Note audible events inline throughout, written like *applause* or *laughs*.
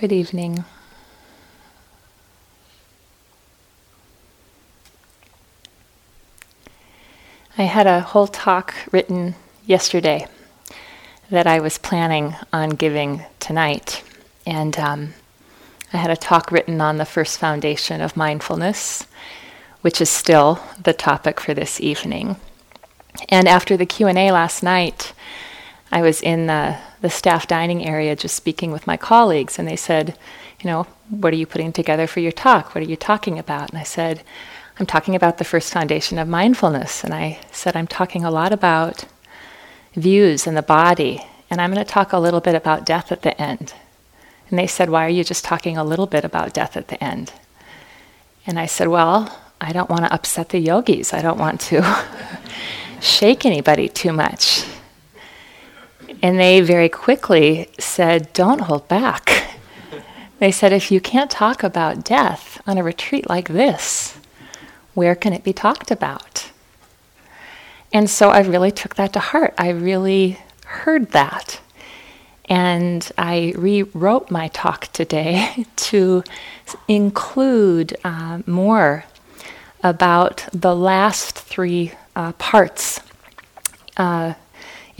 Good evening. I had a whole talk written yesterday that I was planning on giving tonight. And um, I had a talk written on the first foundation of mindfulness, which is still the topic for this evening. And after the Q&A last night, I was in the, the staff dining area just speaking with my colleagues, and they said, you know, what are you putting together for your talk? What are you talking about? And I said, I'm talking about the first foundation of mindfulness. And I said, I'm talking a lot about views and the body, and I'm going to talk a little bit about death at the end. And they said, Why are you just talking a little bit about death at the end? And I said, Well, I don't want to upset the yogis. I don't want to *laughs* shake anybody too much. And they very quickly said, Don't hold back. They said, If you can't talk about death on a retreat like this, where can it be talked about? And so I really took that to heart. I really heard that. And I rewrote my talk today *laughs* to include uh, more about the last three uh, parts uh,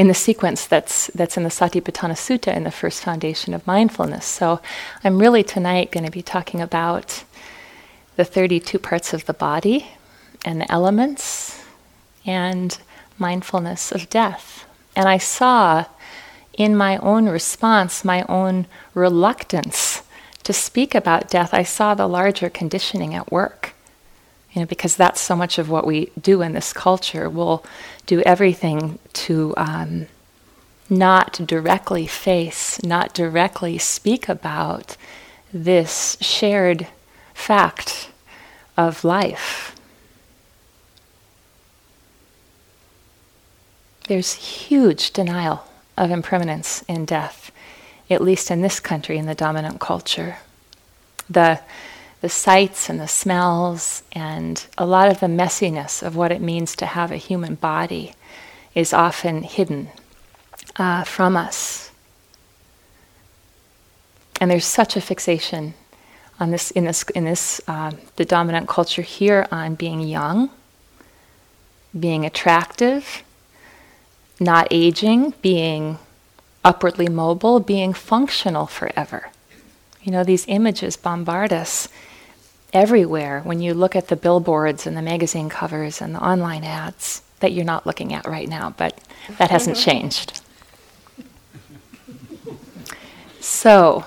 in the sequence that's, that's in the Satipatthana Sutta in the first foundation of mindfulness. So I'm really tonight going to be talking about the 32 parts of the body and the elements and mindfulness of death. And I saw in my own response, my own reluctance to speak about death, I saw the larger conditioning at work. You know, because that's so much of what we do in this culture. We'll do everything to um, not directly face, not directly speak about this shared fact of life. There's huge denial of impermanence in death, at least in this country, in the dominant culture. The, the sights and the smells and a lot of the messiness of what it means to have a human body is often hidden uh, from us. And there's such a fixation on this in this in this uh, the dominant culture here on being young, being attractive, not aging, being upwardly mobile, being functional forever. You know, these images bombard us everywhere when you look at the billboards and the magazine covers and the online ads that you're not looking at right now, but that hasn't mm-hmm. changed. So,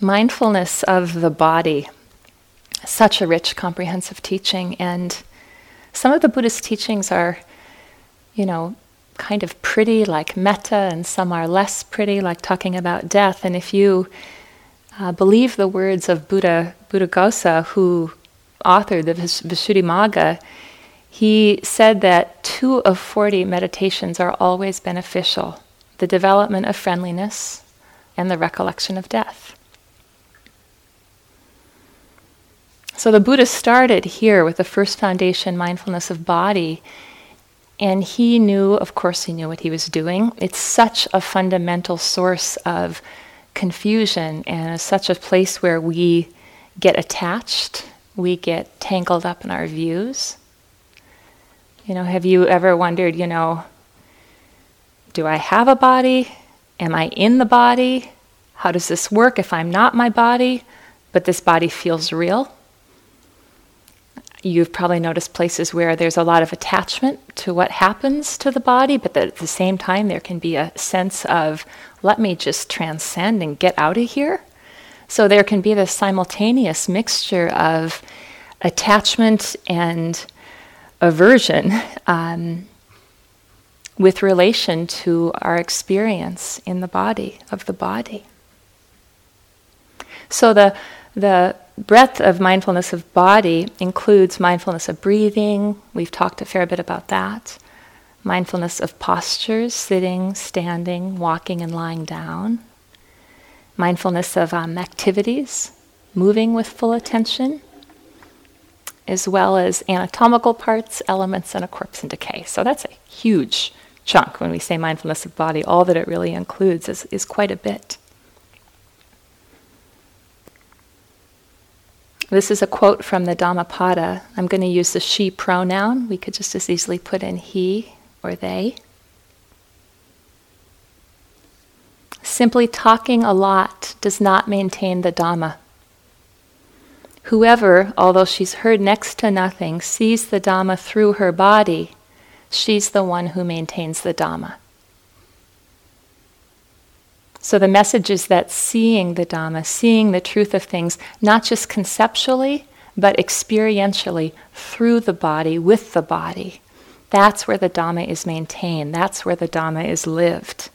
mindfulness of the body, such a rich, comprehensive teaching, and some of the Buddhist teachings are, you know, kind of pretty, like metta, and some are less pretty, like talking about death. And if you uh, believe the words of Buddha Buddhaghosa, who authored the Visuddhimagga, he said that two of 40 meditations are always beneficial the development of friendliness and the recollection of death. So the Buddha started here with the first foundation, mindfulness of body. And he knew, of course, he knew what he was doing. It's such a fundamental source of confusion and such a place where we get attached, we get tangled up in our views. You know, have you ever wondered, you know, do I have a body? Am I in the body? How does this work if I'm not my body, but this body feels real? You've probably noticed places where there's a lot of attachment to what happens to the body, but at the same time, there can be a sense of, let me just transcend and get out of here. So there can be this simultaneous mixture of attachment and aversion um, with relation to our experience in the body, of the body. So the, the breadth of mindfulness of body includes mindfulness of breathing. We've talked a fair bit about that. Mindfulness of postures, sitting, standing, walking, and lying down. Mindfulness of um, activities, moving with full attention, as well as anatomical parts, elements, and a corpse in decay. So that's a huge chunk. When we say mindfulness of body, all that it really includes is, is quite a bit. This is a quote from the Dhammapada. I'm going to use the she pronoun. We could just as easily put in he or they. Simply talking a lot does not maintain the Dhamma. Whoever, although she's heard next to nothing, sees the Dhamma through her body, she's the one who maintains the Dhamma. So the message is that seeing the Dhamma, seeing the truth of things, not just conceptually, but experientially through the body, with the body, that's where the Dhamma is maintained. That's where the Dhamma is lived.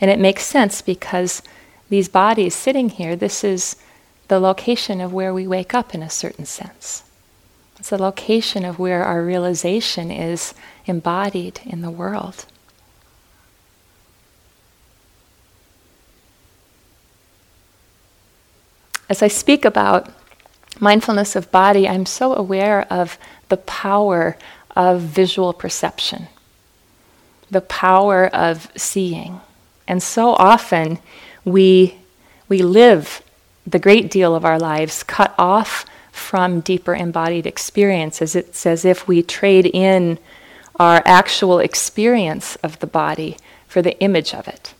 And it makes sense because these bodies sitting here, this is the location of where we wake up in a certain sense. It's the location of where our realization is embodied in the world. As I speak about mindfulness of body, I'm so aware of the power of visual perception, the power of seeing. And so often we, we live the great deal of our lives cut off from deeper embodied experiences. It's as if we trade in our actual experience of the body for the image of it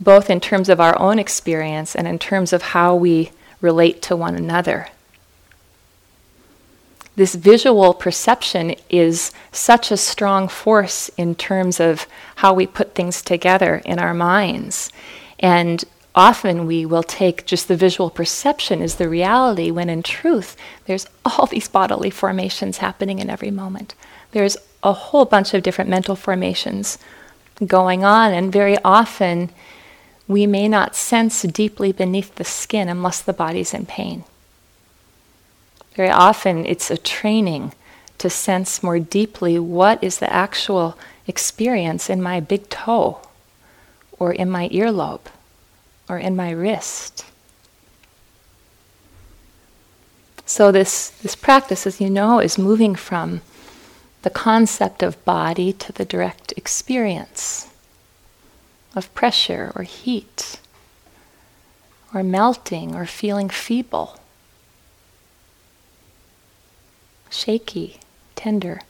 both in terms of our own experience and in terms of how we relate to one another. This visual perception is such a strong force in terms of how we put things together in our minds. And often we will take just the visual perception as the reality, when in truth, there's all *laughs* these bodily formations happening in every moment. There's a whole bunch of different mental formations going on, and very often we may not sense deeply beneath the skin unless the body's in pain. Very often, it's a training to sense more deeply what is the actual experience in my big toe, or in my earlobe, or in my wrist. So, this, this practice, as you know, is moving from the concept of body to the direct experience of pressure or heat or melting or feeling feeble, shaky, tender.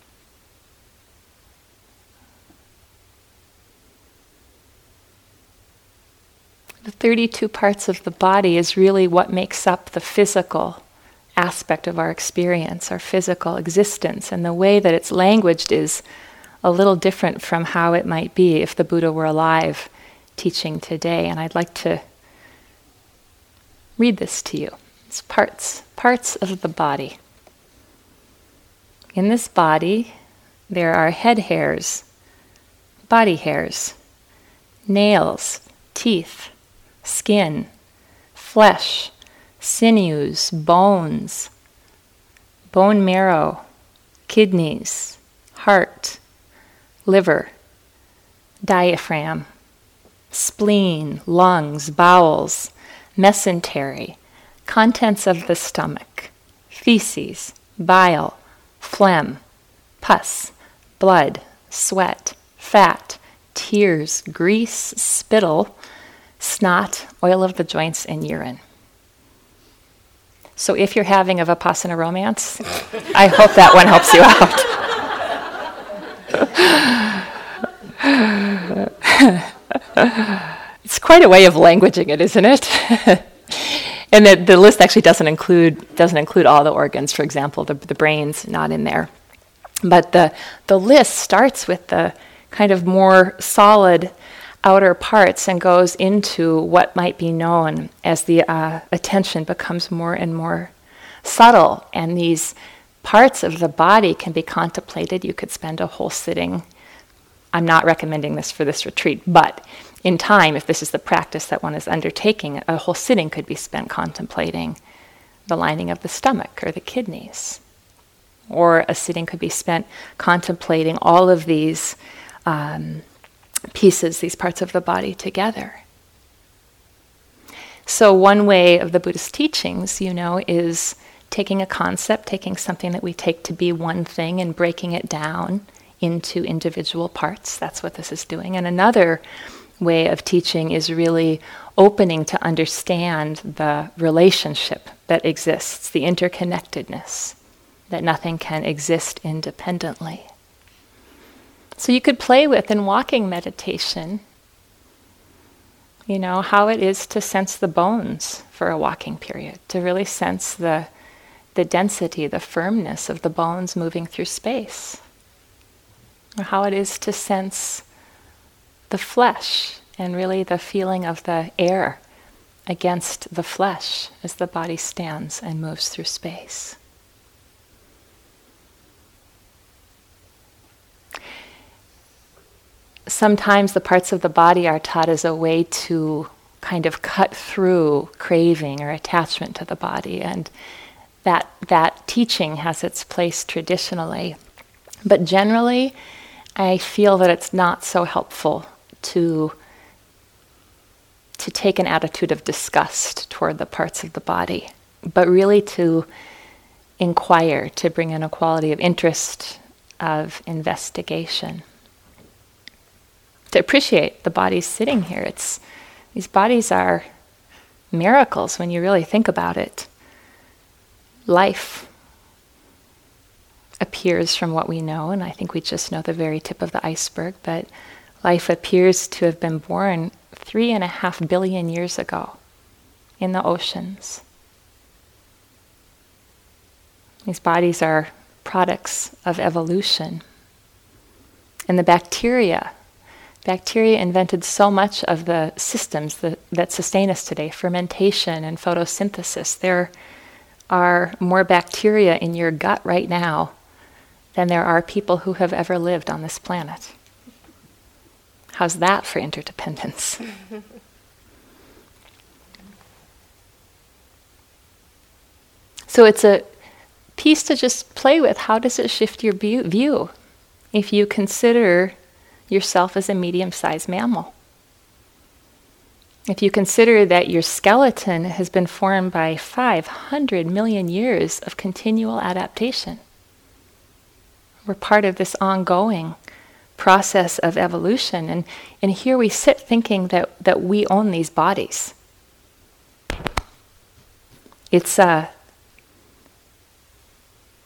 The 32 parts of the body is really what makes up the physical aspect of our experience, our physical existence, and the way that it's languaged is a little different from how it might be if the Buddha were alive teaching today. And I'd like to read this to you. It's parts, parts of the body. In this body, there are head hairs, body hairs, nails, teeth, skin, flesh, sinews, bones, bone marrow, kidneys, heart, liver, diaphragm, spleen, lungs, bowels, mesentery, contents of the stomach, feces, bile, phlegm, pus, blood, sweat, fat, tears, grease, spittle, snot, oil of the joints, and urine. So if you're having a Vipassana romance, I hope that one helps you out. *laughs* it's quite a way of languaging it, isn't it? *laughs* and the, the list actually doesn't include doesn't include all the organs. For example, the the brain's not in there, but the the list starts with the kind of more solid outer parts and goes into what might be known as the uh, attention becomes more and more subtle, and these parts of the body can be contemplated. You could spend a whole sitting. I'm not recommending this for this retreat, but in time, if this is the practice that one is undertaking, a whole sitting could be spent contemplating the lining of the stomach or the kidneys. Or a sitting could be spent contemplating all of these um, pieces, these parts of the body together. So, one way of the Buddhist teachings, you know, is taking a concept, taking something that we take to be one thing and breaking it down into individual parts. That's what this is doing. And another way of teaching is really opening to understand the relationship that exists, the interconnectedness, that nothing can exist independently. So you could play with in walking meditation, you know, how it is to sense the bones for a walking period, to really sense the, the density, the firmness of the bones moving through space. Or how it is to sense the flesh and really the feeling of the air against the flesh as the body stands and moves through space. Sometimes the parts of the body are taught as a way to kind of cut through craving or attachment to the body, and that, that teaching has its place traditionally. But generally, I feel that it's not so helpful to to take an attitude of disgust toward the parts of the body, but really to inquire, to bring in a quality of interest, of investigation. To appreciate the bodies sitting here. It's, these bodies are miracles when you really think about it. Life appears from what we know, and I think we just know the very tip of the iceberg, but life appears to have been born three and a half billion years ago in the oceans. These bodies are products of evolution. And the bacteria, bacteria invented so much of the systems that, that sustain us today fermentation and photosynthesis. There are more bacteria in your gut right now than there are people who have ever lived on this planet. How's that for interdependence? *laughs* so it's a piece to just play with. How does it shift your view if you consider yourself as a medium sized mammal? If you consider that your skeleton has been formed by 500 million years of continual adaptation, we're part of this ongoing process of evolution. And, and here we sit thinking that, that we own these bodies. It's a,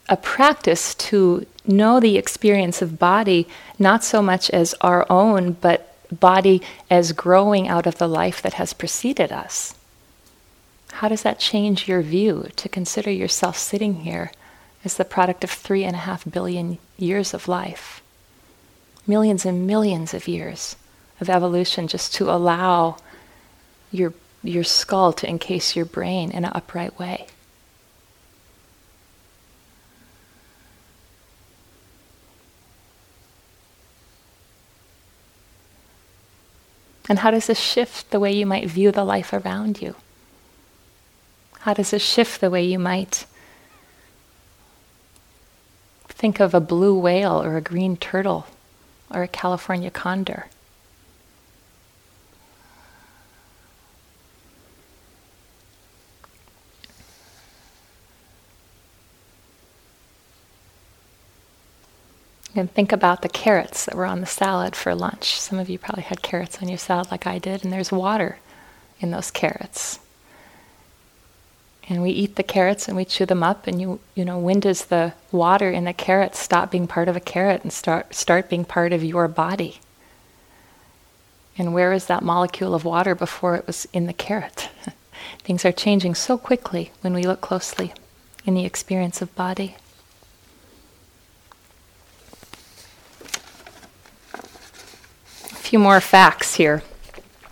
a practice to know the experience of body not so much as our own, but body as growing out of the life that has preceded us. How does that change your view to consider yourself sitting here as the product of three and a half billion years of life? Millions and millions of years of evolution just to allow your, your skull to encase your brain in an upright way. And how does this shift the way you might view the life around you? How does this shift the way you might think of a blue whale or a green turtle or a California condor. And think about the carrots that were on the salad for lunch. Some of you probably had carrots on your salad like I did, and there's water in those carrots and we eat the carrots and we chew them up and you you know when does the water in the carrot stop being part of a carrot and start start being part of your body? And where is that molecule of water before it was in the carrot? *laughs* Things are changing so quickly when we look closely in the experience of body. A few more facts here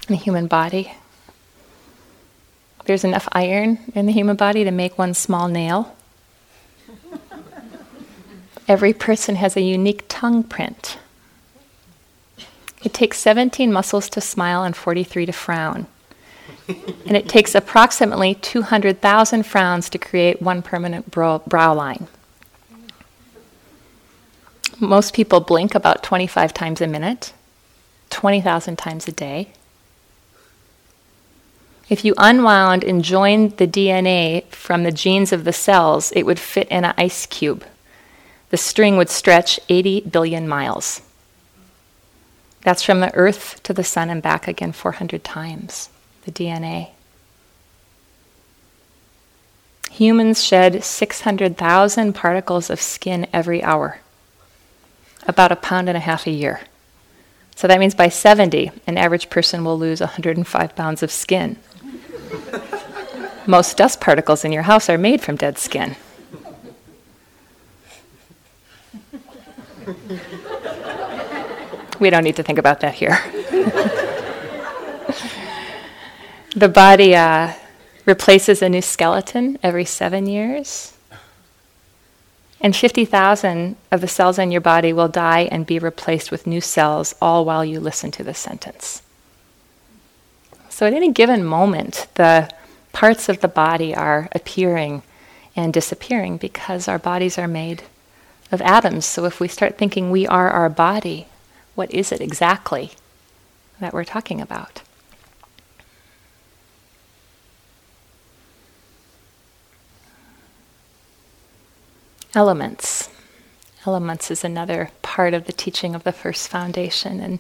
in the human body there's enough iron in the human body to make one small nail. Every person has a unique tongue print. It takes 17 muscles to smile and 43 to frown. and it takes approximately 200,000 frowns to create one permanent brow, line. Most people blink about 25 times a minute, 20,000 times a day. If you unwound and joined the DNA from the genes of the cells, it would fit in an ice cube. the string would stretch 80 billion miles. That's from the Earth to the Sun and back again 400 times, the DNA. Humans shed 600,000 particles of skin every hour, about a pound and a half a year. So that means by 70, an average person will lose 105 pounds of skin. Most dust particles in your house are made from dead skin. we don't need to think about that here. the body uh, replaces a new skeleton every seven years. And 50,000 of the cells in your body will die and be replaced with new cells, all while you listen to this sentence. So, at any given moment, the parts of the body are appearing and disappearing because our bodies are made of atoms. So, if we start thinking we are our body, what is it exactly that we're talking about? Elements. Elements is another part of the teaching of the first foundation. And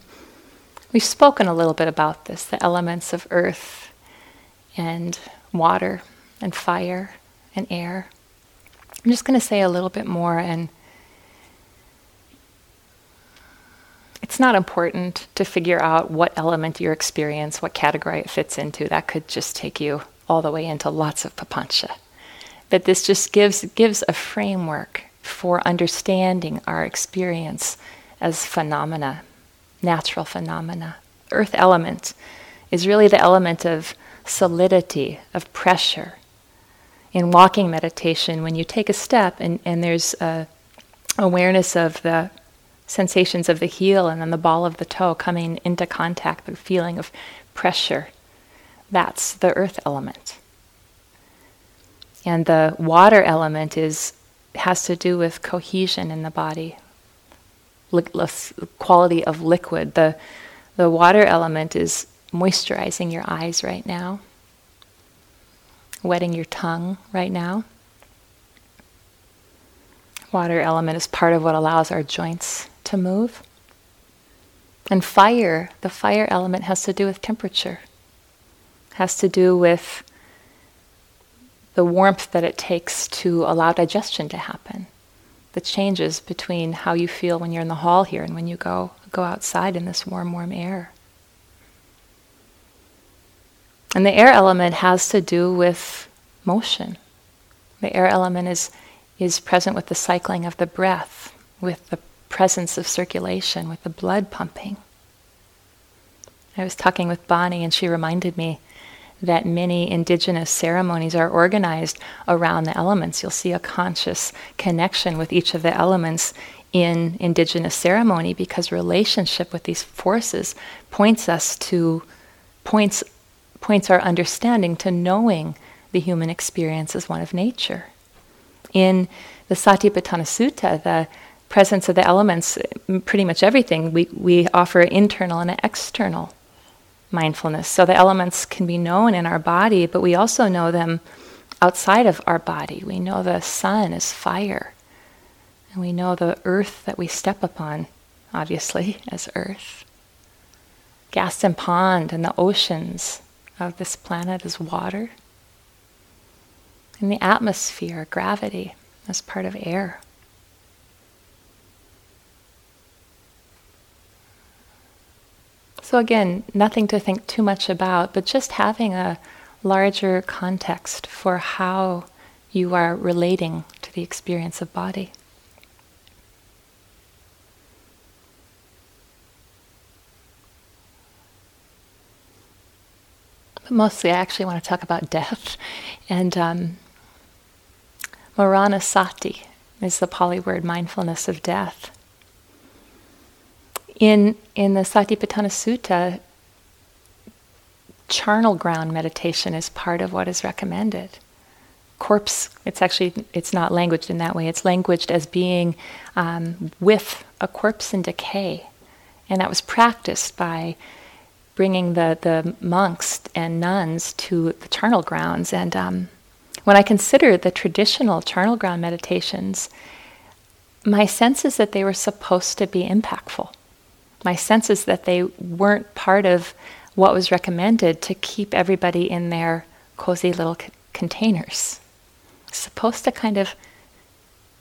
we've spoken a little bit about this the elements of earth and water and fire and air. I'm just going to say a little bit more and it's not important to figure out what element your experience, what category it fits into. That could just take you all the way into lots of papancha. But this just gives, gives a framework for understanding our experience as phenomena, natural phenomena. Earth element is really the element of solidity, of pressure. In walking meditation, when you take a step and, and there's awareness of the sensations of the heel and then the ball of the toe coming into contact, the feeling of pressure. That's the earth element. And the water element is has to do with cohesion in the body, quality of liquid. The, the water element is moisturizing your eyes right now, wetting your tongue right now. Water element is part of what allows our joints to move. And fire, the fire element has to do with temperature, has to do with the warmth that it takes to allow digestion to happen. The changes between how you feel when you're in the hall here and when you go go outside in this warm, warm air. And the air element has to do with motion. The air element is, is present with the cycling of the breath, with the presence of circulation, with the blood pumping. I was talking with Bonnie, and she reminded me that many indigenous ceremonies are organized around the elements. You'll see a conscious connection with each of the elements in indigenous ceremony because relationship with these forces points us to points points our understanding to knowing the human experience as one of nature. In the Satipatthana Sutta, the presence of the elements, pretty much everything, we, we offer internal and external mindfulness. So the elements can be known in our body, but we also know them outside of our body. We know the sun is fire, and we know the earth that we step upon, obviously, *laughs* as earth. Gaston Pond and the oceans of this planet is water. And the atmosphere, gravity, as part of air. So, again, nothing to think too much about, but just having a larger context for how you are relating to the experience of body. But mostly, I actually want to talk about death. *laughs* And um, Marana Sati is the Pali word mindfulness of death. In, in the Satipatthana Sutta, charnel ground meditation is part of what is recommended. Corpse, it's actually, it's not languaged in that way. It's languaged as being um, with a corpse in decay. And that was practiced by bringing the, the monks and nuns to the charnel grounds. And um, when I consider the traditional charnel ground meditations, my sense is that they were supposed to be impactful. My sense is that they weren't part of what was recommended to keep everybody in their cozy little c- containers. It's supposed to kind of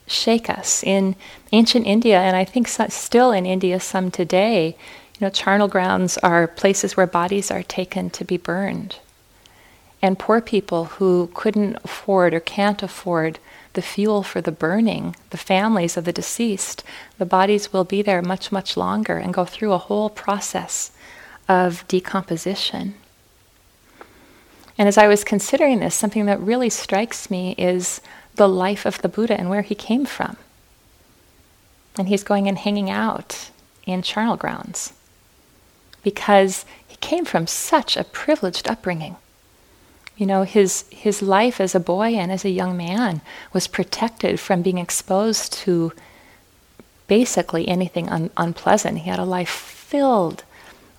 shake us. In ancient India, and I think so, still in India some today, you know, charnel grounds are places where bodies are taken to be burned. And poor people who couldn't afford or can't afford the fuel for the burning, the families of the deceased, the bodies will be there much, much longer and go through a whole process of decomposition. And as I was considering this, something that really strikes me is the life of the Buddha and where he came from. And he's going and hanging out in charnel grounds because he came from such a privileged upbringing. You know, his, his life as a boy and as a young man was protected from being exposed to basically anything un- unpleasant. He had a life filled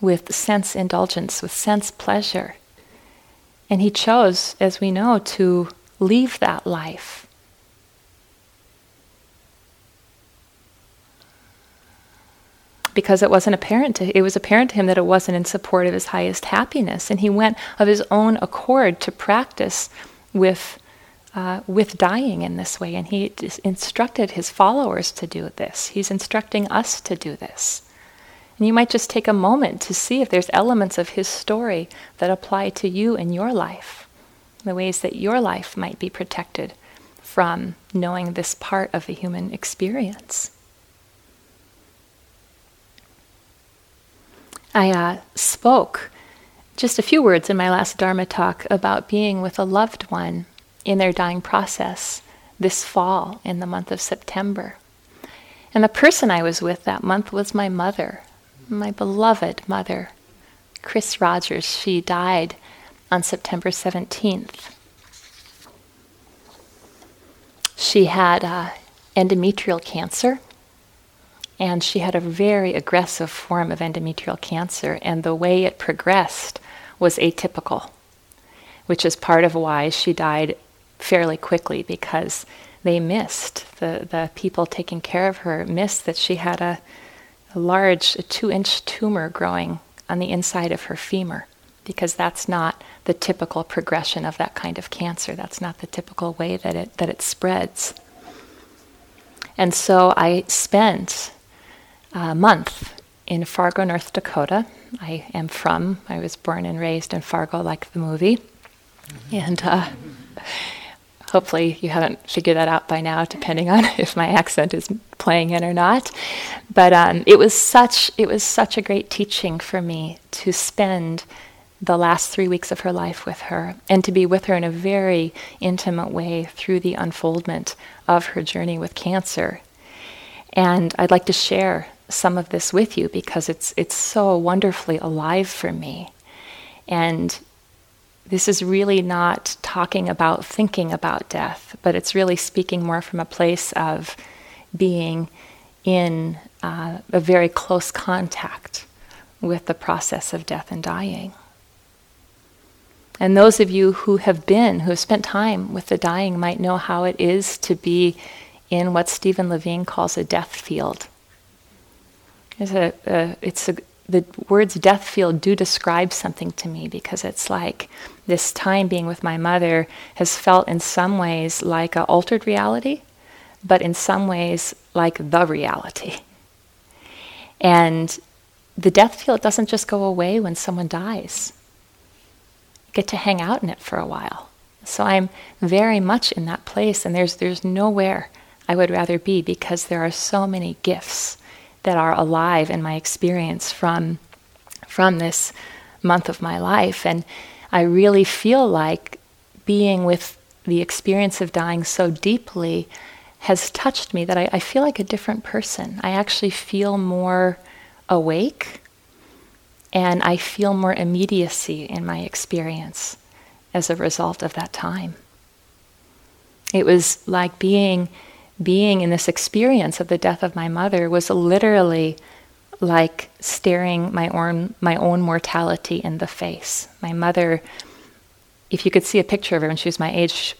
with sense indulgence, with sense pleasure. And he chose, as we know, to leave that life. Because it wasn't apparent to it was apparent to him that it wasn't in support of his highest happiness, and he went of his own accord to practice with uh, with dying in this way, and he instructed his followers to do this. He's instructing us to do this. And you might just take a moment to see if there's elements of his story that apply to you in your life, the ways that your life might be protected from knowing this part of the human experience. I uh, spoke just a few words in my last Dharma talk about being with a loved one in their dying process this fall in the month of September. And the person I was with that month was my mother my beloved mother, Chris Rogers. She died on September 17th. She had uh, endometrial cancer, and she had a very aggressive form of endometrial cancer, and the way it progressed was atypical, which is part of why she died fairly quickly because they missed, the, the people taking care of her missed that she had a a large a two inch tumor growing on the inside of her femur because that's not the typical progression of that kind of cancer. That's not the typical way that it, that it spreads. And so I spent a month in Fargo, North Dakota. I am from, I was born and raised in Fargo, like the movie. Mm-hmm. And uh, Hopefully, you haven't figured that out by now, depending on *laughs* if my accent is playing in or not. But um, it was such it was such a great teaching for me to spend the last three weeks of her life with her and to be with her in a very intimate way through the unfoldment of her journey with cancer. And I'd like to share some of this with you because it's it's so wonderfully alive for me. And this is really not talking about thinking about death, but it's really speaking more from a place of being in uh, a very close contact with the process of death and dying. And those of you who have been, who have spent time with the dying, might know how it is to be in what Stephen Levine calls a death field. It's a, a it's a, the words death field do describe something to me because it's like this time being with my mother has felt in some ways like an altered reality, but in some ways like the reality. And the death field doesn't just go away when someone dies. Get to hang out in it for a while. So I'm very much in that place, and there's, there's nowhere I would rather be because there are so many gifts that are alive in my experience from from this month of my life and I really feel like being with the experience of dying so deeply has touched me that I, I feel like a different person. I actually feel more awake and I feel more immediacy in my experience as a result of that time. It was like being being in this experience of the death of my mother was literally like staring my own my own mortality in the face. My mother, if you could see a picture of her when she was my age,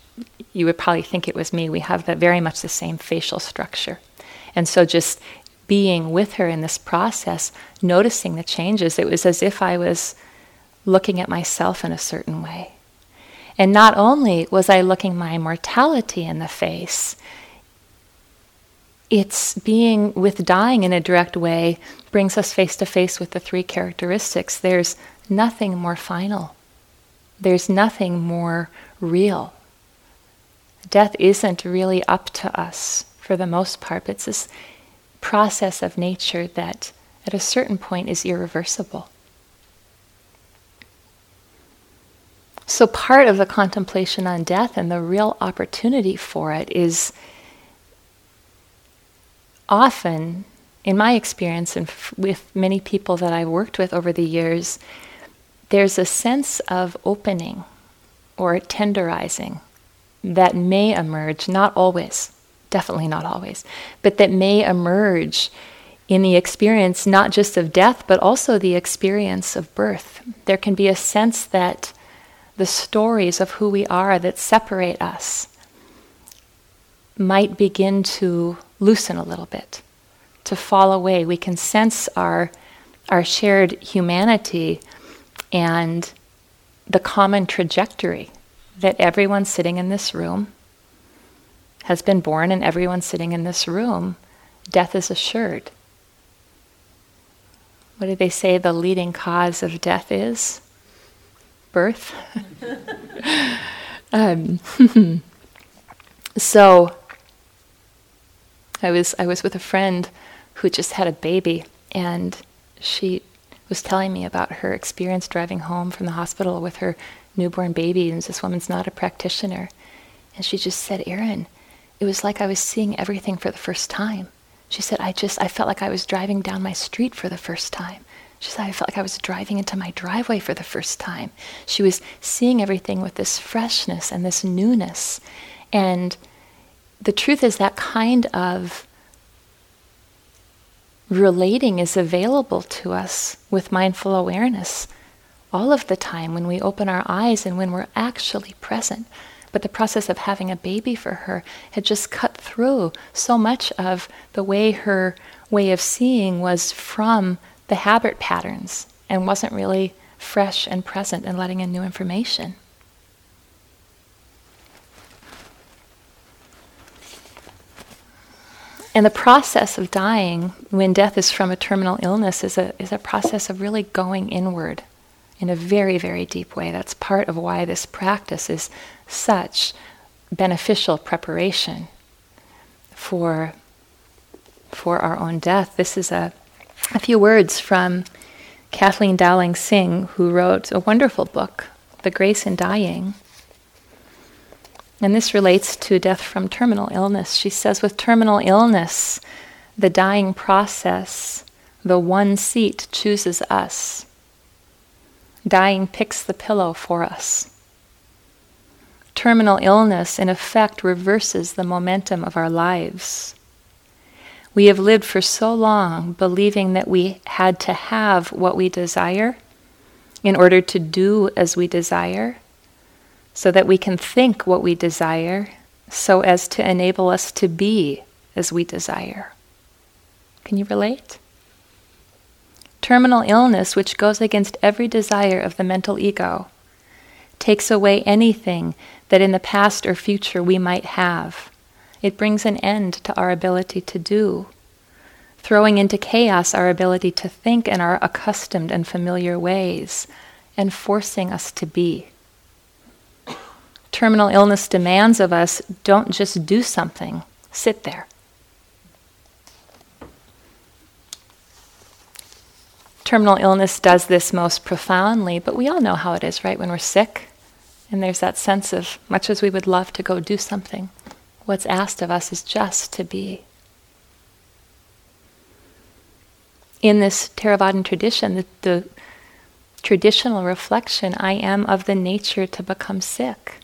you would probably think it was me. We have the, very much the same facial structure. And so just being with her in this process, noticing the changes, it was as if I was looking at myself in a certain way. And not only was I looking my mortality in the face, it's being with dying in a direct way brings us face to face with the three characteristics. There's nothing more final, there's nothing more real. Death isn't really up to us for the most part. It's this process of nature that at a certain point is irreversible. So, part of the contemplation on death and the real opportunity for it is often, in my experience and f- with many people that I've worked with over the years, there's a sense of opening or tenderizing that may emerge, not always, definitely not always, but that may emerge in the experience not just of death, but also the experience of birth. There can be a sense that the stories of who we are that separate us might begin to loosen a little bit, to fall away. We can sense our, our shared humanity and the common trajectory that everyone sitting in this room has been born, and everyone sitting in this room, death is assured. What do they say the leading cause of death is? Birth. *laughs* um, *laughs* so, I was I was with a friend who just had a baby, and she was telling me about her experience driving home from the hospital with her newborn baby. And this woman's not a practitioner, and she just said, "Erin, it was like I was seeing everything for the first time." She said, "I just I felt like I was driving down my street for the first time." She said, I felt like I was driving into my driveway for the first time. She was seeing everything with this freshness and this newness. And the truth is that kind of relating is available to us with mindful awareness all of the time when we open our eyes and when we're actually present. But the process of having a baby for her had just cut through so much of the way her way of seeing was from the habit patterns and wasn't really fresh and present and letting in new information. And the process of dying, when death is from a terminal illness, is a, is a process of really going inward in a very, very deep way. That's part of why this practice is such beneficial preparation for, for our own death. This is a, a few words from Kathleen Dowling Singh, who wrote a wonderful book, The Grace in Dying. And this relates to death from terminal illness. She says, with terminal illness, the dying process, the one seat chooses us. Dying picks the pillow for us. Terminal illness, in effect, reverses the momentum of our lives. We have lived for so long believing that we had to have what we desire in order to do as we desire so that we can think what we desire so as to enable us to be as we desire. Can you relate? Terminal illness, which goes against every desire of the mental ego, takes away anything that in the past or future we might have. It brings an end to our ability to do, throwing into chaos our ability to think in our accustomed and familiar ways, and forcing us to be terminal illness demands of us, don't just do something, sit there. Terminal illness does this most profoundly, but we all know how it is, right? When we're sick, and there's that sense of, much as we would love to go do something, what's asked of us is just to be. In this Theravadan tradition, the, the traditional reflection, I am of the nature to become sick.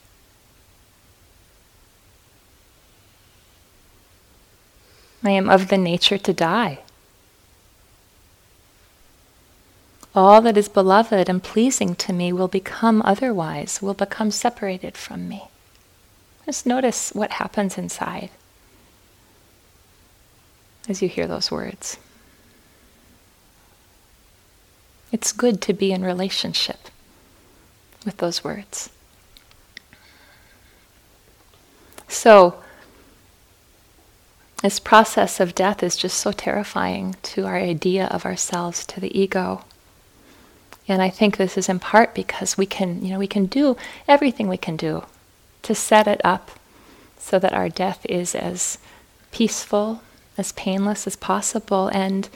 I am of the nature to die. All that is beloved and pleasing to me will become otherwise, will become separated from me. Just notice what happens inside. as you hear those words. It's good to be in relationship with those words. So, this process of death is just so terrifying to our idea of ourselves, to the ego. And I think this is in part because we can, you know, we can do everything we can do to set it up so that our death is as peaceful, as painless as possible. And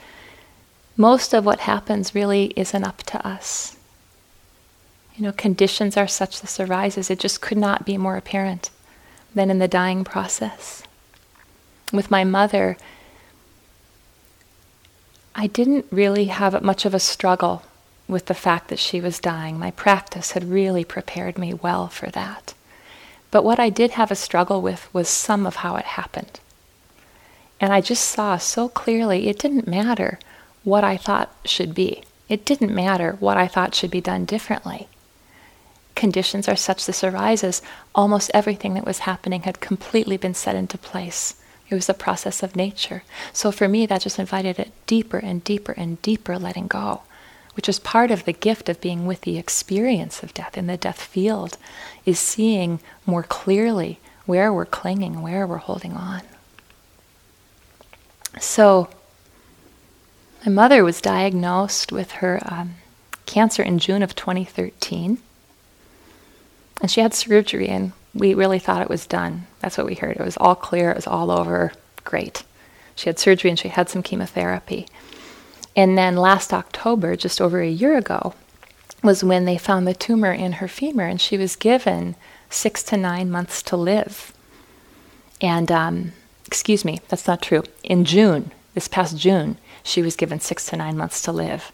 most of what happens really isn't up to us. You know, conditions are such this arises, it just could not be more apparent than in the dying process. With my mother, I didn't really have much of a struggle with the fact that she was dying. My practice had really prepared me well for that. But what I did have a struggle with was some of how it happened. And I just saw so clearly it didn't matter what I thought should be. It didn't matter what I thought should be done differently. Conditions are such this arises, almost everything that was happening had completely been set into place. It was a process of nature. So for me, that just invited it deeper and deeper and deeper letting go which is part of the gift of being with the experience of death in the death field, is seeing more clearly where we're clinging, where we're holding on. So, my mother was diagnosed with her um, cancer in June of 2013. And she had surgery, and we really thought it was done. That's what we heard. It was all clear, it was all over. Great. She had surgery and she had some chemotherapy. And then last October, just over a year ago, was when they found the tumor in her femur, and she was given six to nine months to live. And, um, excuse me, that's not true. In June, this past June, she was given six to nine months to live.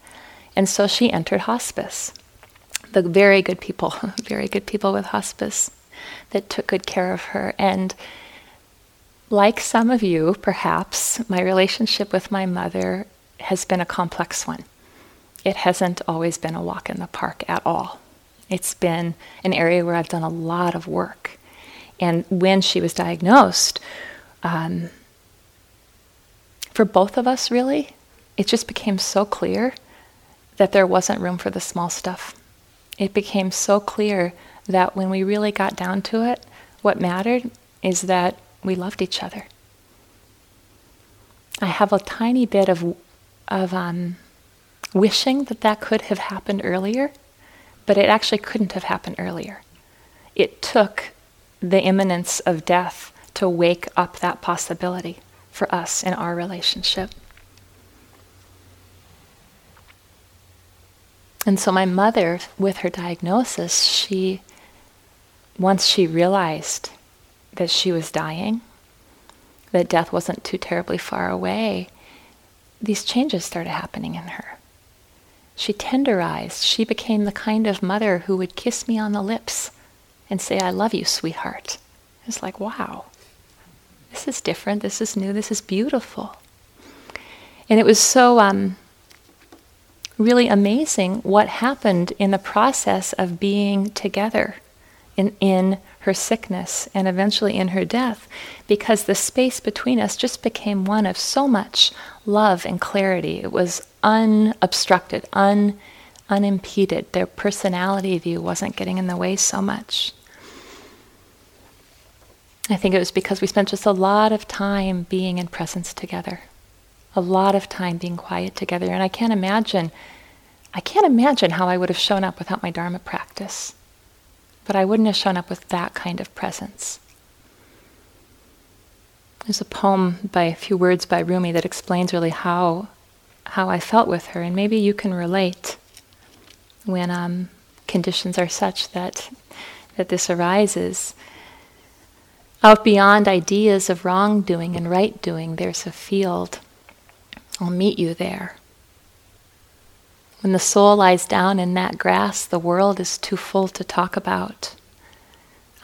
And so she entered hospice. The very good people, *laughs* very good people with hospice that took good care of her. And like some of you, perhaps, my relationship with my mother has been a complex one. It hasn't always been a walk in the park at all. It's been an area where I've done a lot of work. And when she was diagnosed, um, for both of us, really, it just became so clear that there wasn't room for the small stuff. It became so clear that when we really got down to it, what mattered is that we loved each other. I have a tiny bit of of um, wishing that that could have happened earlier, but it actually couldn't have happened earlier. It took the imminence of death to wake up that possibility for us in our relationship. And so, my mother, with her diagnosis, she, once she realized that she was dying, that death wasn't too terribly far away, these changes started happening in her. She tenderized. She became the kind of mother who would kiss me on the lips and say, I love you, sweetheart. It's like, wow, this is different. This is new. This is beautiful. And it was so um, really amazing what happened in the process of being together in, in her sickness and eventually in her death, because the space between us just became one of so much love and clarity. It was unobstructed, un, unimpeded. Their personality view wasn't getting in the way so much. I think it was because we spent just a lot of time being in presence together, a lot of time being quiet together. And I can't imagine, I can't imagine how I would have shown up without my Dharma practice but I wouldn't have shown up with that kind of presence. There's a poem by a few words by Rumi that explains really how how I felt with her, and maybe you can relate when um, conditions are such that that this arises. Out beyond ideas of wrongdoing and right doing, there's a field. I'll meet you there. When the soul lies down in that grass, the world is too full to talk about.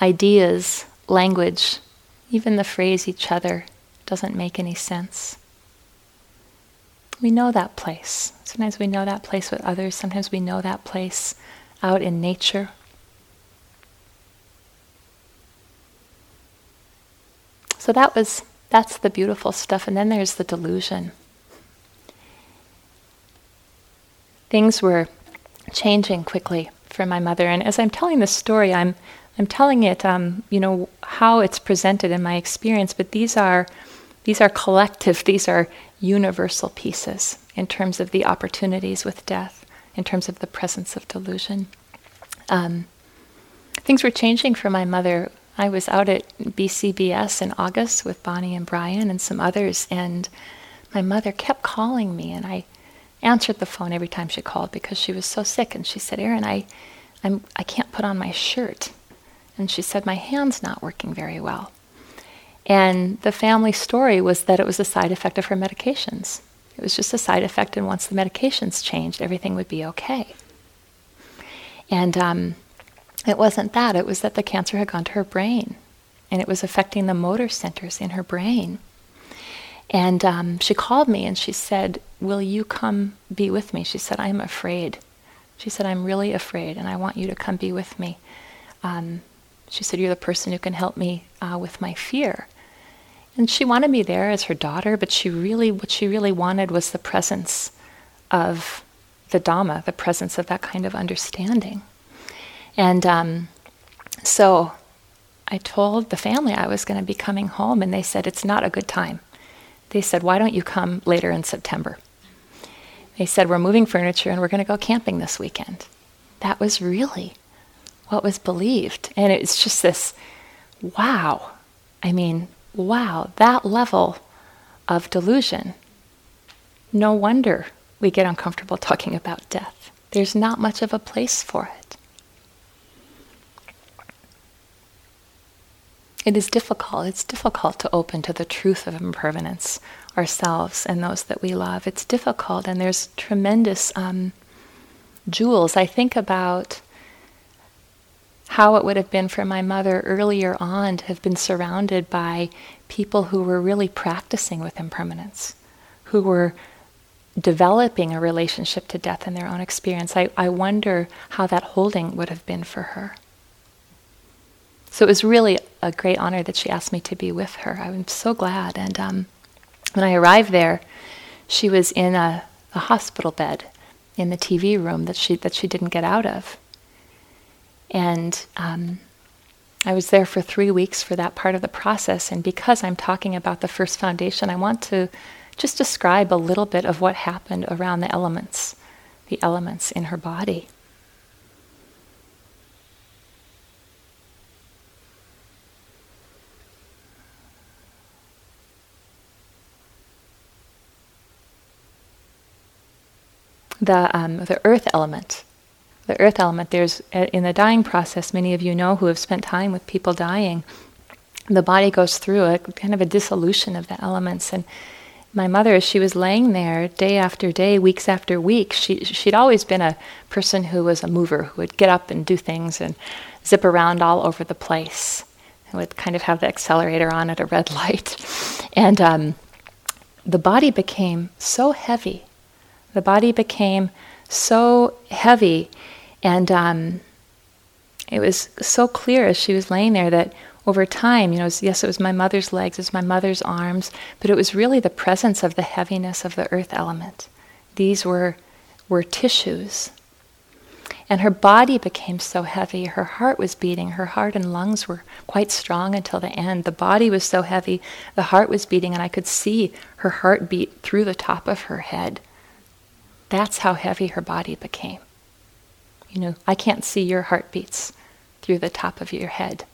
Ideas, language, even the phrase each other doesn't make any sense. We know that place. Sometimes we know that place with others, sometimes we know that place out in nature. So that was That's the beautiful stuff. And then there's the delusion. Things were changing quickly for my mother. And as I'm telling this story, I'm, I'm telling it, um, you know, how it's presented in my experience, but these are, these are collective, *laughs* these are universal pieces in terms of the opportunities with death, in terms of the presence of delusion. Um, things were changing for my mother. I was out at BCBS in August with Bonnie and Brian and some others, and my mother kept calling me, and I answered the phone every time she called because she was so sick. And she said, "Erin, I, I'm, I can't put on my shirt," and she said, "My hand's not working very well." And the family story was that it was a side effect of her medications. It was just a side effect, and once the medications changed, everything would be okay. And um, it wasn't that, it was that the cancer had gone to her brain, and it was affecting the motor centers in her brain. And um, she called me and she said, Will you come be with me? She said, I'm afraid. She said, I'm really afraid, and I want you to come be with me. Um, she said, You're the person who can help me uh, with my fear. And she wanted me there as her daughter, but she really, what she really wanted was the presence of the Dhamma, the presence of that kind of understanding. And um, so I told the family I was going to be coming home, and they said, It's not a good time. They said, Why don't you come later in September? They said, We're moving furniture and we're going to go camping this weekend. That was really what was believed. And it's just this wow. I mean, wow, that level of delusion. No wonder we get uncomfortable talking about death. There's not much of a place for it. It is difficult. It's difficult to open to the truth of impermanence ourselves and those that we love. It's difficult, and there's tremendous um, jewels. I think about how it would have been for my mother earlier on to have been surrounded by people who were really practicing with impermanence, who were developing a relationship to death in their own experience. I, I wonder how that holding would have been for her. So it was really a great honor that she asked me to be with her. I'm so glad. And um, when I arrived there, she was in a, a hospital bed in the TV room that she that she didn't get out of. And um, I was there for three weeks for that part of the process. And because I'm talking about the first foundation, I want to just describe a little bit of what happened around the elements, the elements in her body. The, um, the earth element the earth element, there's uh, in the dying process, many of you know who have spent time with people dying, the body goes through a kind of a dissolution of the elements. And my mother, as she was laying there day after day, weeks after weeks, she, she'd always been a person who was a mover, who would get up and do things and zip around all over the place. And would kind of have the accelerator on at a red *laughs* light. And um, the body became so heavy. The body became so heavy and um, it was so clear as she was laying there that over time, you know, yes, it was my mother's legs, it was my mother's arms, but it was really the presence of the heaviness of the earth element. These were, were tissues. And her body became so heavy, her heart was beating, her heart and lungs were quite strong until the end. The body was so heavy, the heart was beating, and I could see her heart beat through the top of her head. That's how heavy her body became. You know, I can't see your heartbeats through the top of your head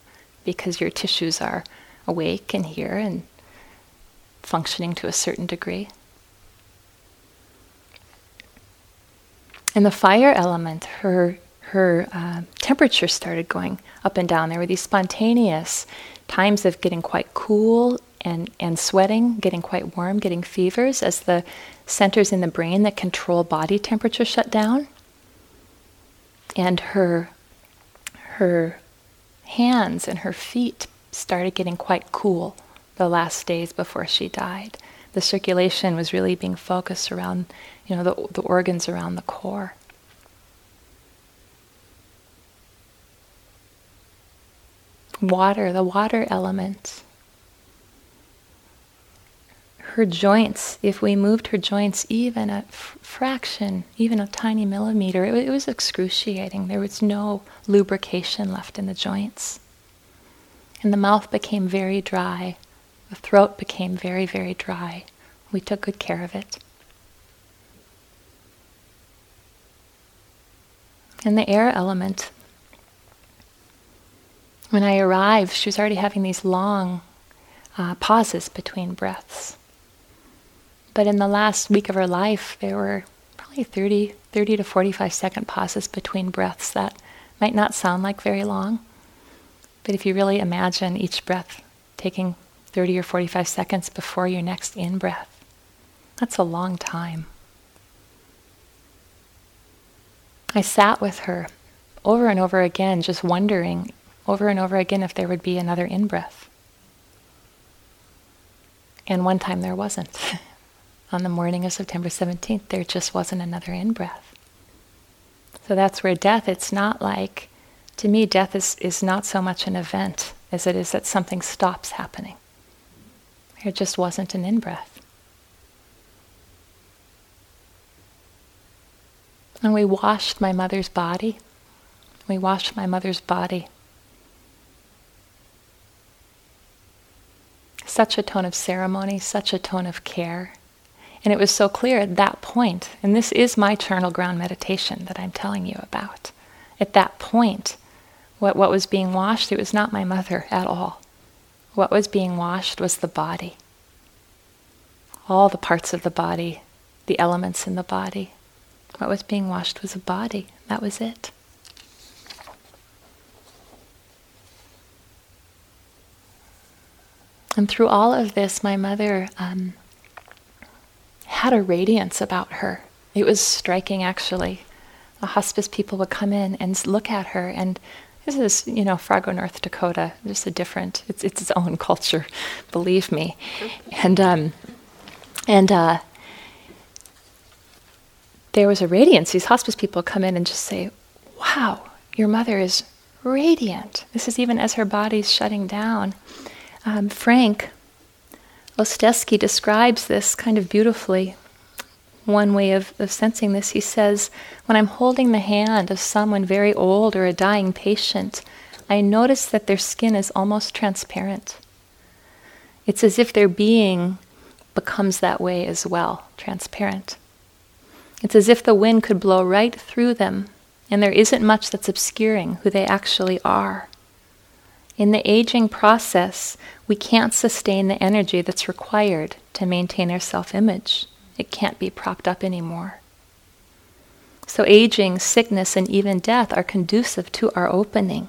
because your tissues are awake and here and functioning to a certain degree. And the fire element, her her uh, temperature started going up and down. There were these spontaneous times of getting quite cool and, and sweating, getting quite warm, getting fevers as the centers in the brain that control body temperature shut down and her her hands and her feet started getting quite cool the last days before she died. The circulation was really being focused around, you know, the, the organs around the core. Water, the water element. Her joints, if we moved her joints even a f- fraction, even a tiny millimeter, it, it was excruciating. There was no lubrication left in the joints. And the mouth became very dry. The throat became very, very dry. We took good care of it. And the air element. When I arrived, she was already having these long uh, pauses between breaths. But in the last week of her life, there were probably 30, 30 to 45 second pauses between breaths that might not sound like very long. But if you really imagine each breath taking 30 or 45 seconds before your next in breath, that's a long time. I sat with her over and over again, just wondering over and over again if there would be another in breath. And one time there wasn't. *laughs* On the morning of September 17th, there just wasn't another in breath. So that's where death, it's not like, to me, death is, is not so much an event as it is that something stops happening. There just wasn't an in breath. And we washed my mother's body. We washed my mother's body. Such a tone of ceremony, such a tone of care. And it was so clear at that point, and this is my charnel ground meditation that I'm telling you about. At that point, what, what was being washed, it was not my mother at all. What was being washed was the body. All the parts of the body, the elements in the body. What was being washed was a body. That was it. And through all of this, my mother um, had a radiance about her. It was striking, actually. The hospice people would come in and look at her, and this is, you know, Fargo, North Dakota, just a different, it's, it's its own *laughs* culture, believe me. And, um, and uh, there was a radiance. These hospice people come in and just say, Wow, your mother is radiant. This is even as her body's shutting down. Um, Frank Ostaseski describes this kind of beautifully. One way of, of sensing this, he says, When I'm holding the hand of someone very old or a dying patient, I notice that their skin is almost transparent. It's as if their being becomes that way as well, transparent. It's as if the wind could blow right through them, and there isn't much that's obscuring who they actually are. In the aging process, we can't sustain the energy that's required to maintain our self image. It can't be propped up anymore. So, aging, sickness, and even death are conducive to our opening.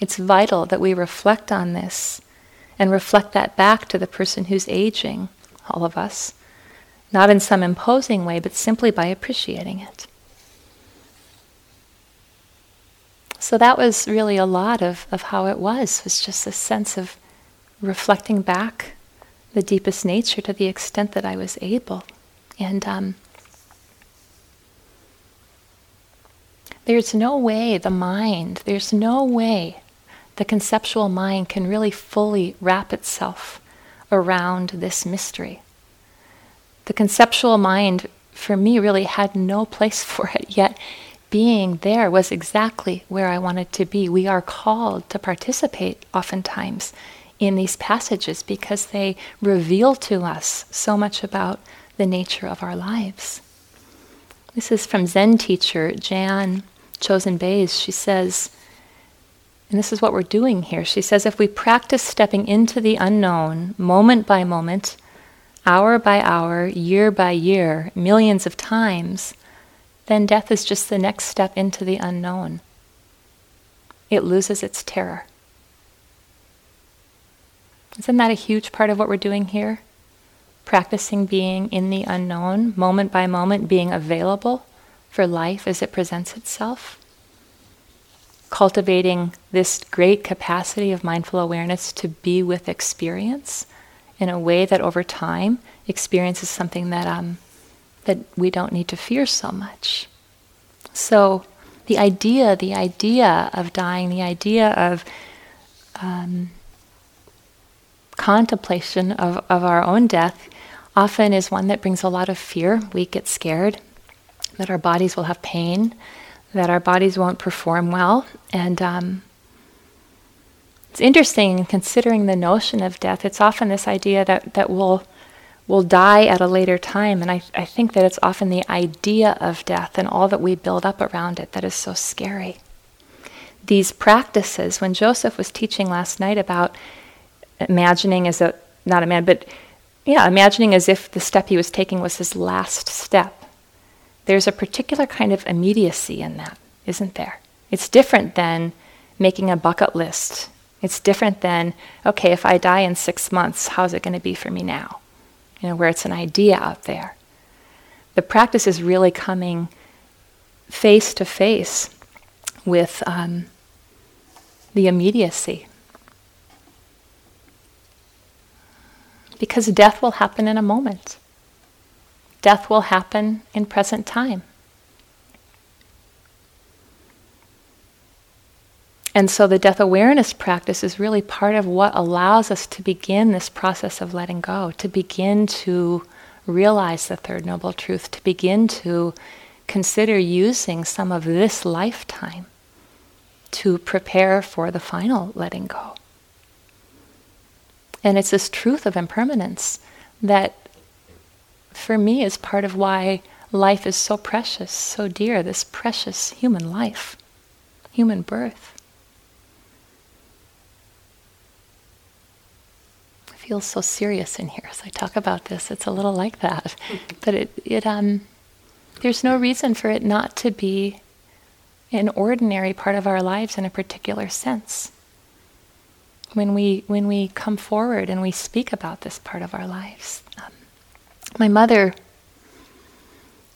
It's vital that we reflect on this and reflect that back to the person who's aging, all of us, not in some imposing way, but simply by appreciating it. So that was really a lot of, of how it was, was just a sense of reflecting back the deepest nature to the extent that I was able. And um, there's no way the mind, there's no way the conceptual mind can really fully wrap itself around this mystery. The conceptual mind, for me, really had no place *laughs* for it, yet being there was exactly where I wanted to be. We are called to participate oftentimes in these passages because they reveal to us so much about the nature of our lives. This is from Zen teacher Jan Chosen Bays. She says, and this is what we're doing here. She says, if we practice stepping into the unknown moment by moment, hour by hour, year by year, millions of times, then death is just the next step into the unknown. It loses its terror. Isn't that a huge part of what we're doing here? Practicing being in the unknown, moment by moment, being available for life as it presents itself. Cultivating this great capacity of mindful awareness to be with experience in a way that over time experience is something that um, that we don't need to fear so much. So, the idea, the idea of dying, the idea of um, contemplation of, of our own death often is one that brings a lot of fear. We get scared that our bodies will have pain, that our bodies won't perform well. And um, it's interesting in considering the notion of death, it's often this idea that, that we'll, we'll die at a later time. And I, I think that it's often the idea of death and all that we build up around it that is so scary. These practices, when Joseph was teaching last night about imagining as a, not a man, but yeah, imagining as if the step he was taking was his last step. There's a particular kind of immediacy in that, isn't there? It's different than making a bucket list. It's different than, okay, if I die in six months, how's it going to be for me now? You know, where it's an idea out there. The practice is really coming face to face with um, the immediacy because death will happen in a moment. Death will happen in present time. And so the death awareness practice is really part of what allows us to begin this process of letting go, to begin to realize the third noble truth, to begin to consider using some of this lifetime to prepare for the final letting go. And it's this truth of impermanence that, for me, is part of why life is so precious, so dear, this precious human life, human birth. Feels so serious in here as I talk about this. It's a little like that. *laughs* but it, it, um, there's no reason for it not to be an ordinary part of our lives in a particular sense when we when we come forward and we speak about this part of our lives. Um, my mother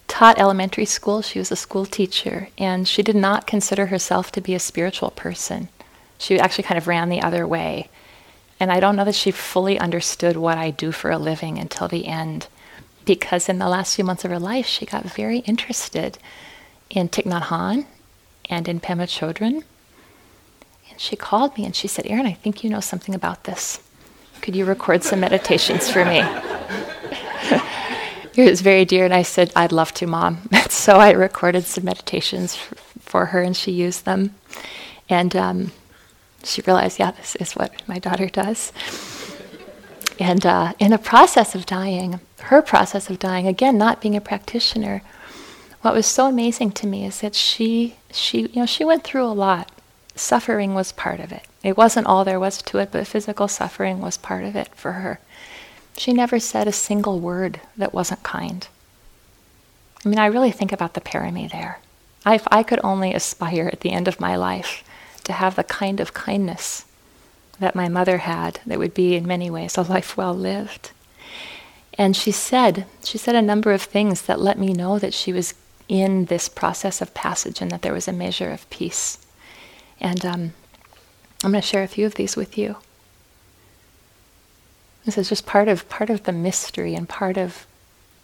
taught elementary school. She was a school teacher, and she did not consider herself to be a spiritual person. She actually kind of ran the other way. And I don't know that she fully understood what I do for a living until the end, because in the last few months of her life, she got very interested in Thich Nhat Hanh and in Pema Chodron And she called me and she said, Erin, I think you know something about this. Could you record some meditations for me? *laughs* it was very dear, and I said, I'd love to, Mom. *laughs* so I recorded some meditations for her, and she used them. And um, she realized, yeah, this is what my daughter does. And uh, in the process of dying, her process of dying, again, not being a practitioner, what was so amazing to me is that she, she, you know, she went through a lot suffering was part of it. It wasn't all there was to it, but physical suffering was part of it for her. She never said a single word that wasn't kind. I mean, I really think about the parami there. I, if I could only aspire at the end of my life to have the kind of kindness that my mother had, that would be in many ways a life well lived. And she said, she said a number of things that let me know that she was in this process of passage and that there was a measure of peace. And um, I'm going to share a few of these with you. This is just part of part of the mystery and part of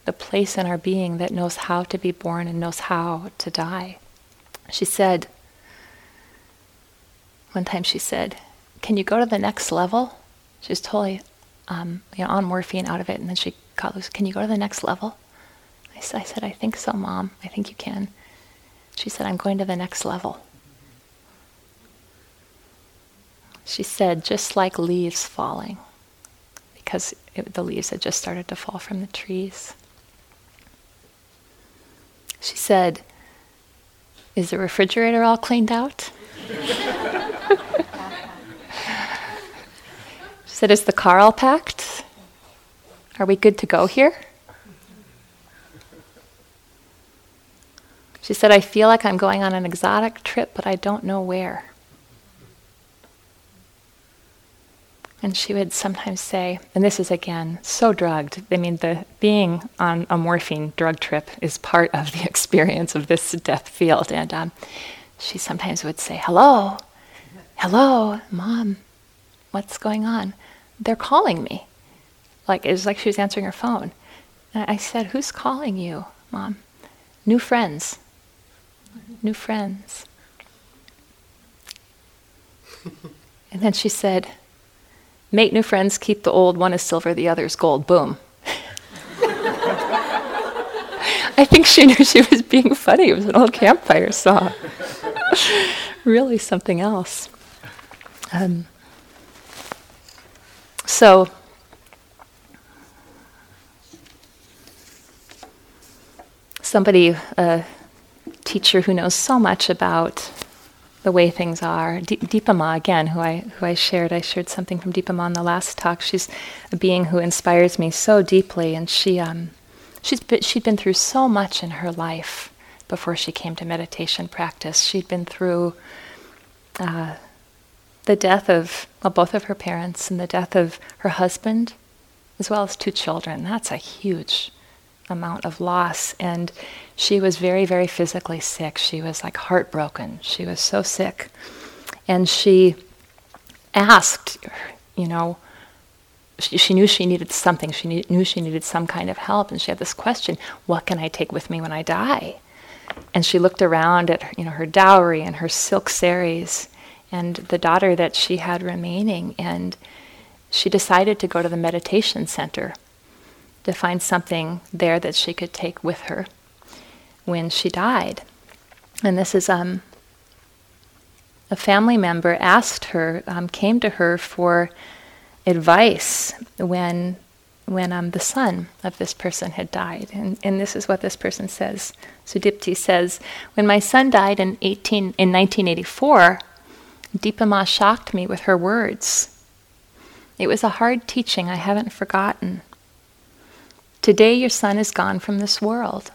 the place in our being that knows how to be born and knows how to die. She said, one time she said, Can you go to the next level? She was totally um, you know, on morphine out of it, and then she called loose, Can you go to the next level? I, I said, I think so, Mom. I think you can. She said, I'm going to the next level. She said, just like leaves falling, because it, the leaves had just started to fall from the trees. She said, Is the refrigerator all cleaned out? *laughs* said, Is the car all packed? Are we good to go here? She said, I feel like I'm going on an exotic trip, but I don't know where. And she would sometimes say, and this is again so drugged. I mean, the being on a morphine drug trip is part of the *laughs* experience of this death field. And um, she sometimes would say, "Hello, hello, mom, what's going on?" They're calling me. Like it was like she was answering her phone. And I said, "Who's calling you, mom?" New friends. New friends. *laughs* And then she said, make new friends, keep the old, one is silver, the other is gold. Boom. *laughs* I think she knew she was being funny. It was an old campfire song. *laughs* really something else. Um, so, somebody, a teacher who knows so much about the way things are. D- Dipa Ma, again, who I who I shared, I shared something from Dipa Ma in the last talk. She's a being who inspires me so deeply, and she um, she's been, she'd been through so much in her life before she came to meditation practice. She'd been through uh, the death of well, both of her parents and the death of her husband, as well as two children. That's a huge amount of loss. And she was very, very physically sick. She was like heartbroken. She was so sick. And she asked, you know, she, she knew she needed something. She knew, she needed some kind of help. And she had this question what can I take with me when I die? And she looked around at you know, her dowry and her silk saris and the daughter that she had remaining. And she decided to go to the meditation center to find something there that she could take with her when she died. And this is um, a family member asked her, um, came to her for advice when when um, the son of this person had died. And, and this is what this person says. Sudipti says, When my son died in, 18, in 1984, Dipa Ma shocked me with her words. It was a hard teaching I haven't forgotten. Today your son is gone from this world.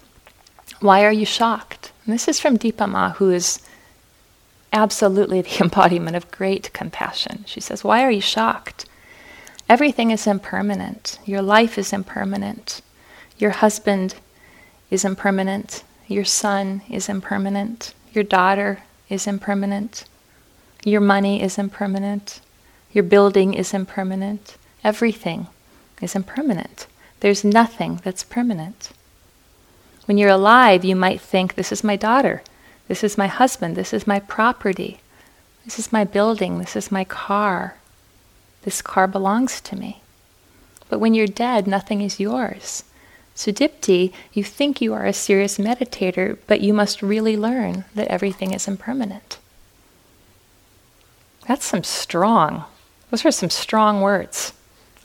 Why are you shocked? And this is from Dipa Ma, who is absolutely *laughs* the embodiment of great compassion. She says, Why are you shocked? Everything is impermanent. Your life is impermanent. Your husband is impermanent. Your son is impermanent. Your daughter is impermanent. Your money is impermanent. Your building is impermanent. Everything is impermanent. There's nothing that's permanent. When you're alive, you might think, This is my daughter. This is my husband. This is my property. This is my building. This is my car. This car belongs to me. But when you're dead, nothing is yours. So, Sudipti, you think you are a serious meditator, but you must really learn that everything is impermanent. That's some strong, those are some strong words,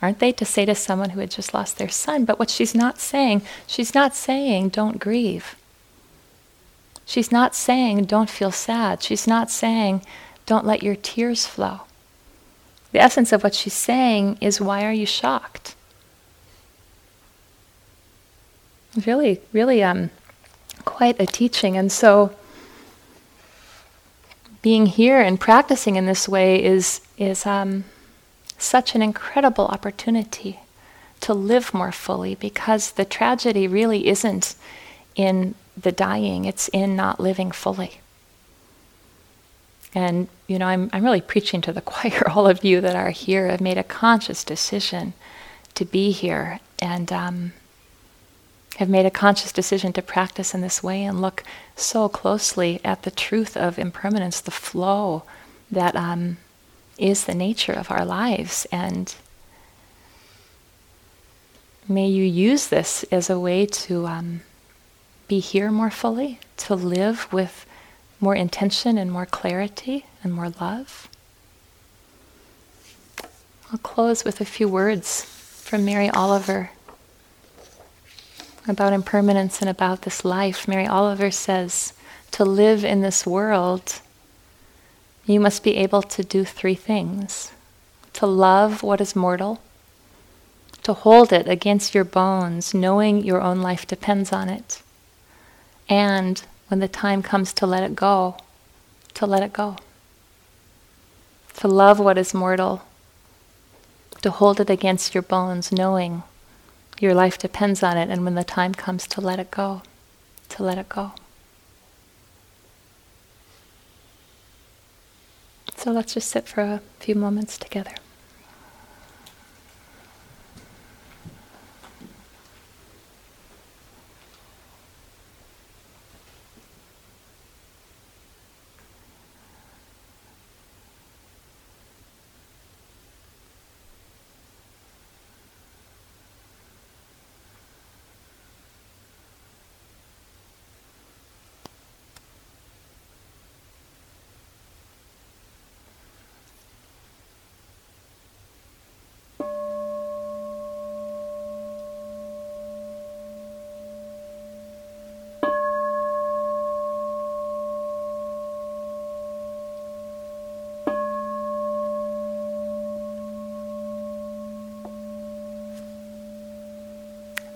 aren't they, to say to someone who had just lost their son? But what she's not saying, she's not saying, don't grieve. She's not saying, don't feel sad. She's not saying, don't let your tears flow. The essence of what she's saying is, why are you shocked? Really, really um, quite a teaching. And so, being here and practicing in this way is, is um, such an incredible opportunity to live more fully because the tragedy really isn't in the dying, it's in not living fully. And, you know, I'm, I'm really preaching to the *laughs* choir. All of you that are here have made a conscious decision to be here and um, have made a conscious decision to practice in this way and look so closely at the truth of impermanence, the flow that um, is the nature of our lives. And may you use this as a way to um, be here more fully, to live with more intention and more clarity and more love. I'll close with a few words from Mary Oliver about impermanence and about this life. Mary Oliver says, To live in this world, you must be able to do three things to love what is mortal, to hold it against your bones, knowing your own life depends on it, and when the time comes to let it go, to let it go. To love what is mortal, to hold it against your bones, knowing your life depends on it, and when the time comes to let it go, to let it go. So let's just sit for a few moments together.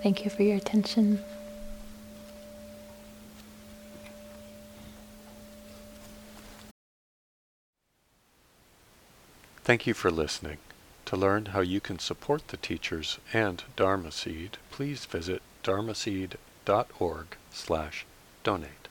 Thank you for your attention. Thank you for listening. To learn how you can support the teachers and Dharma Seed, please visit dharmaseed.org slash donate.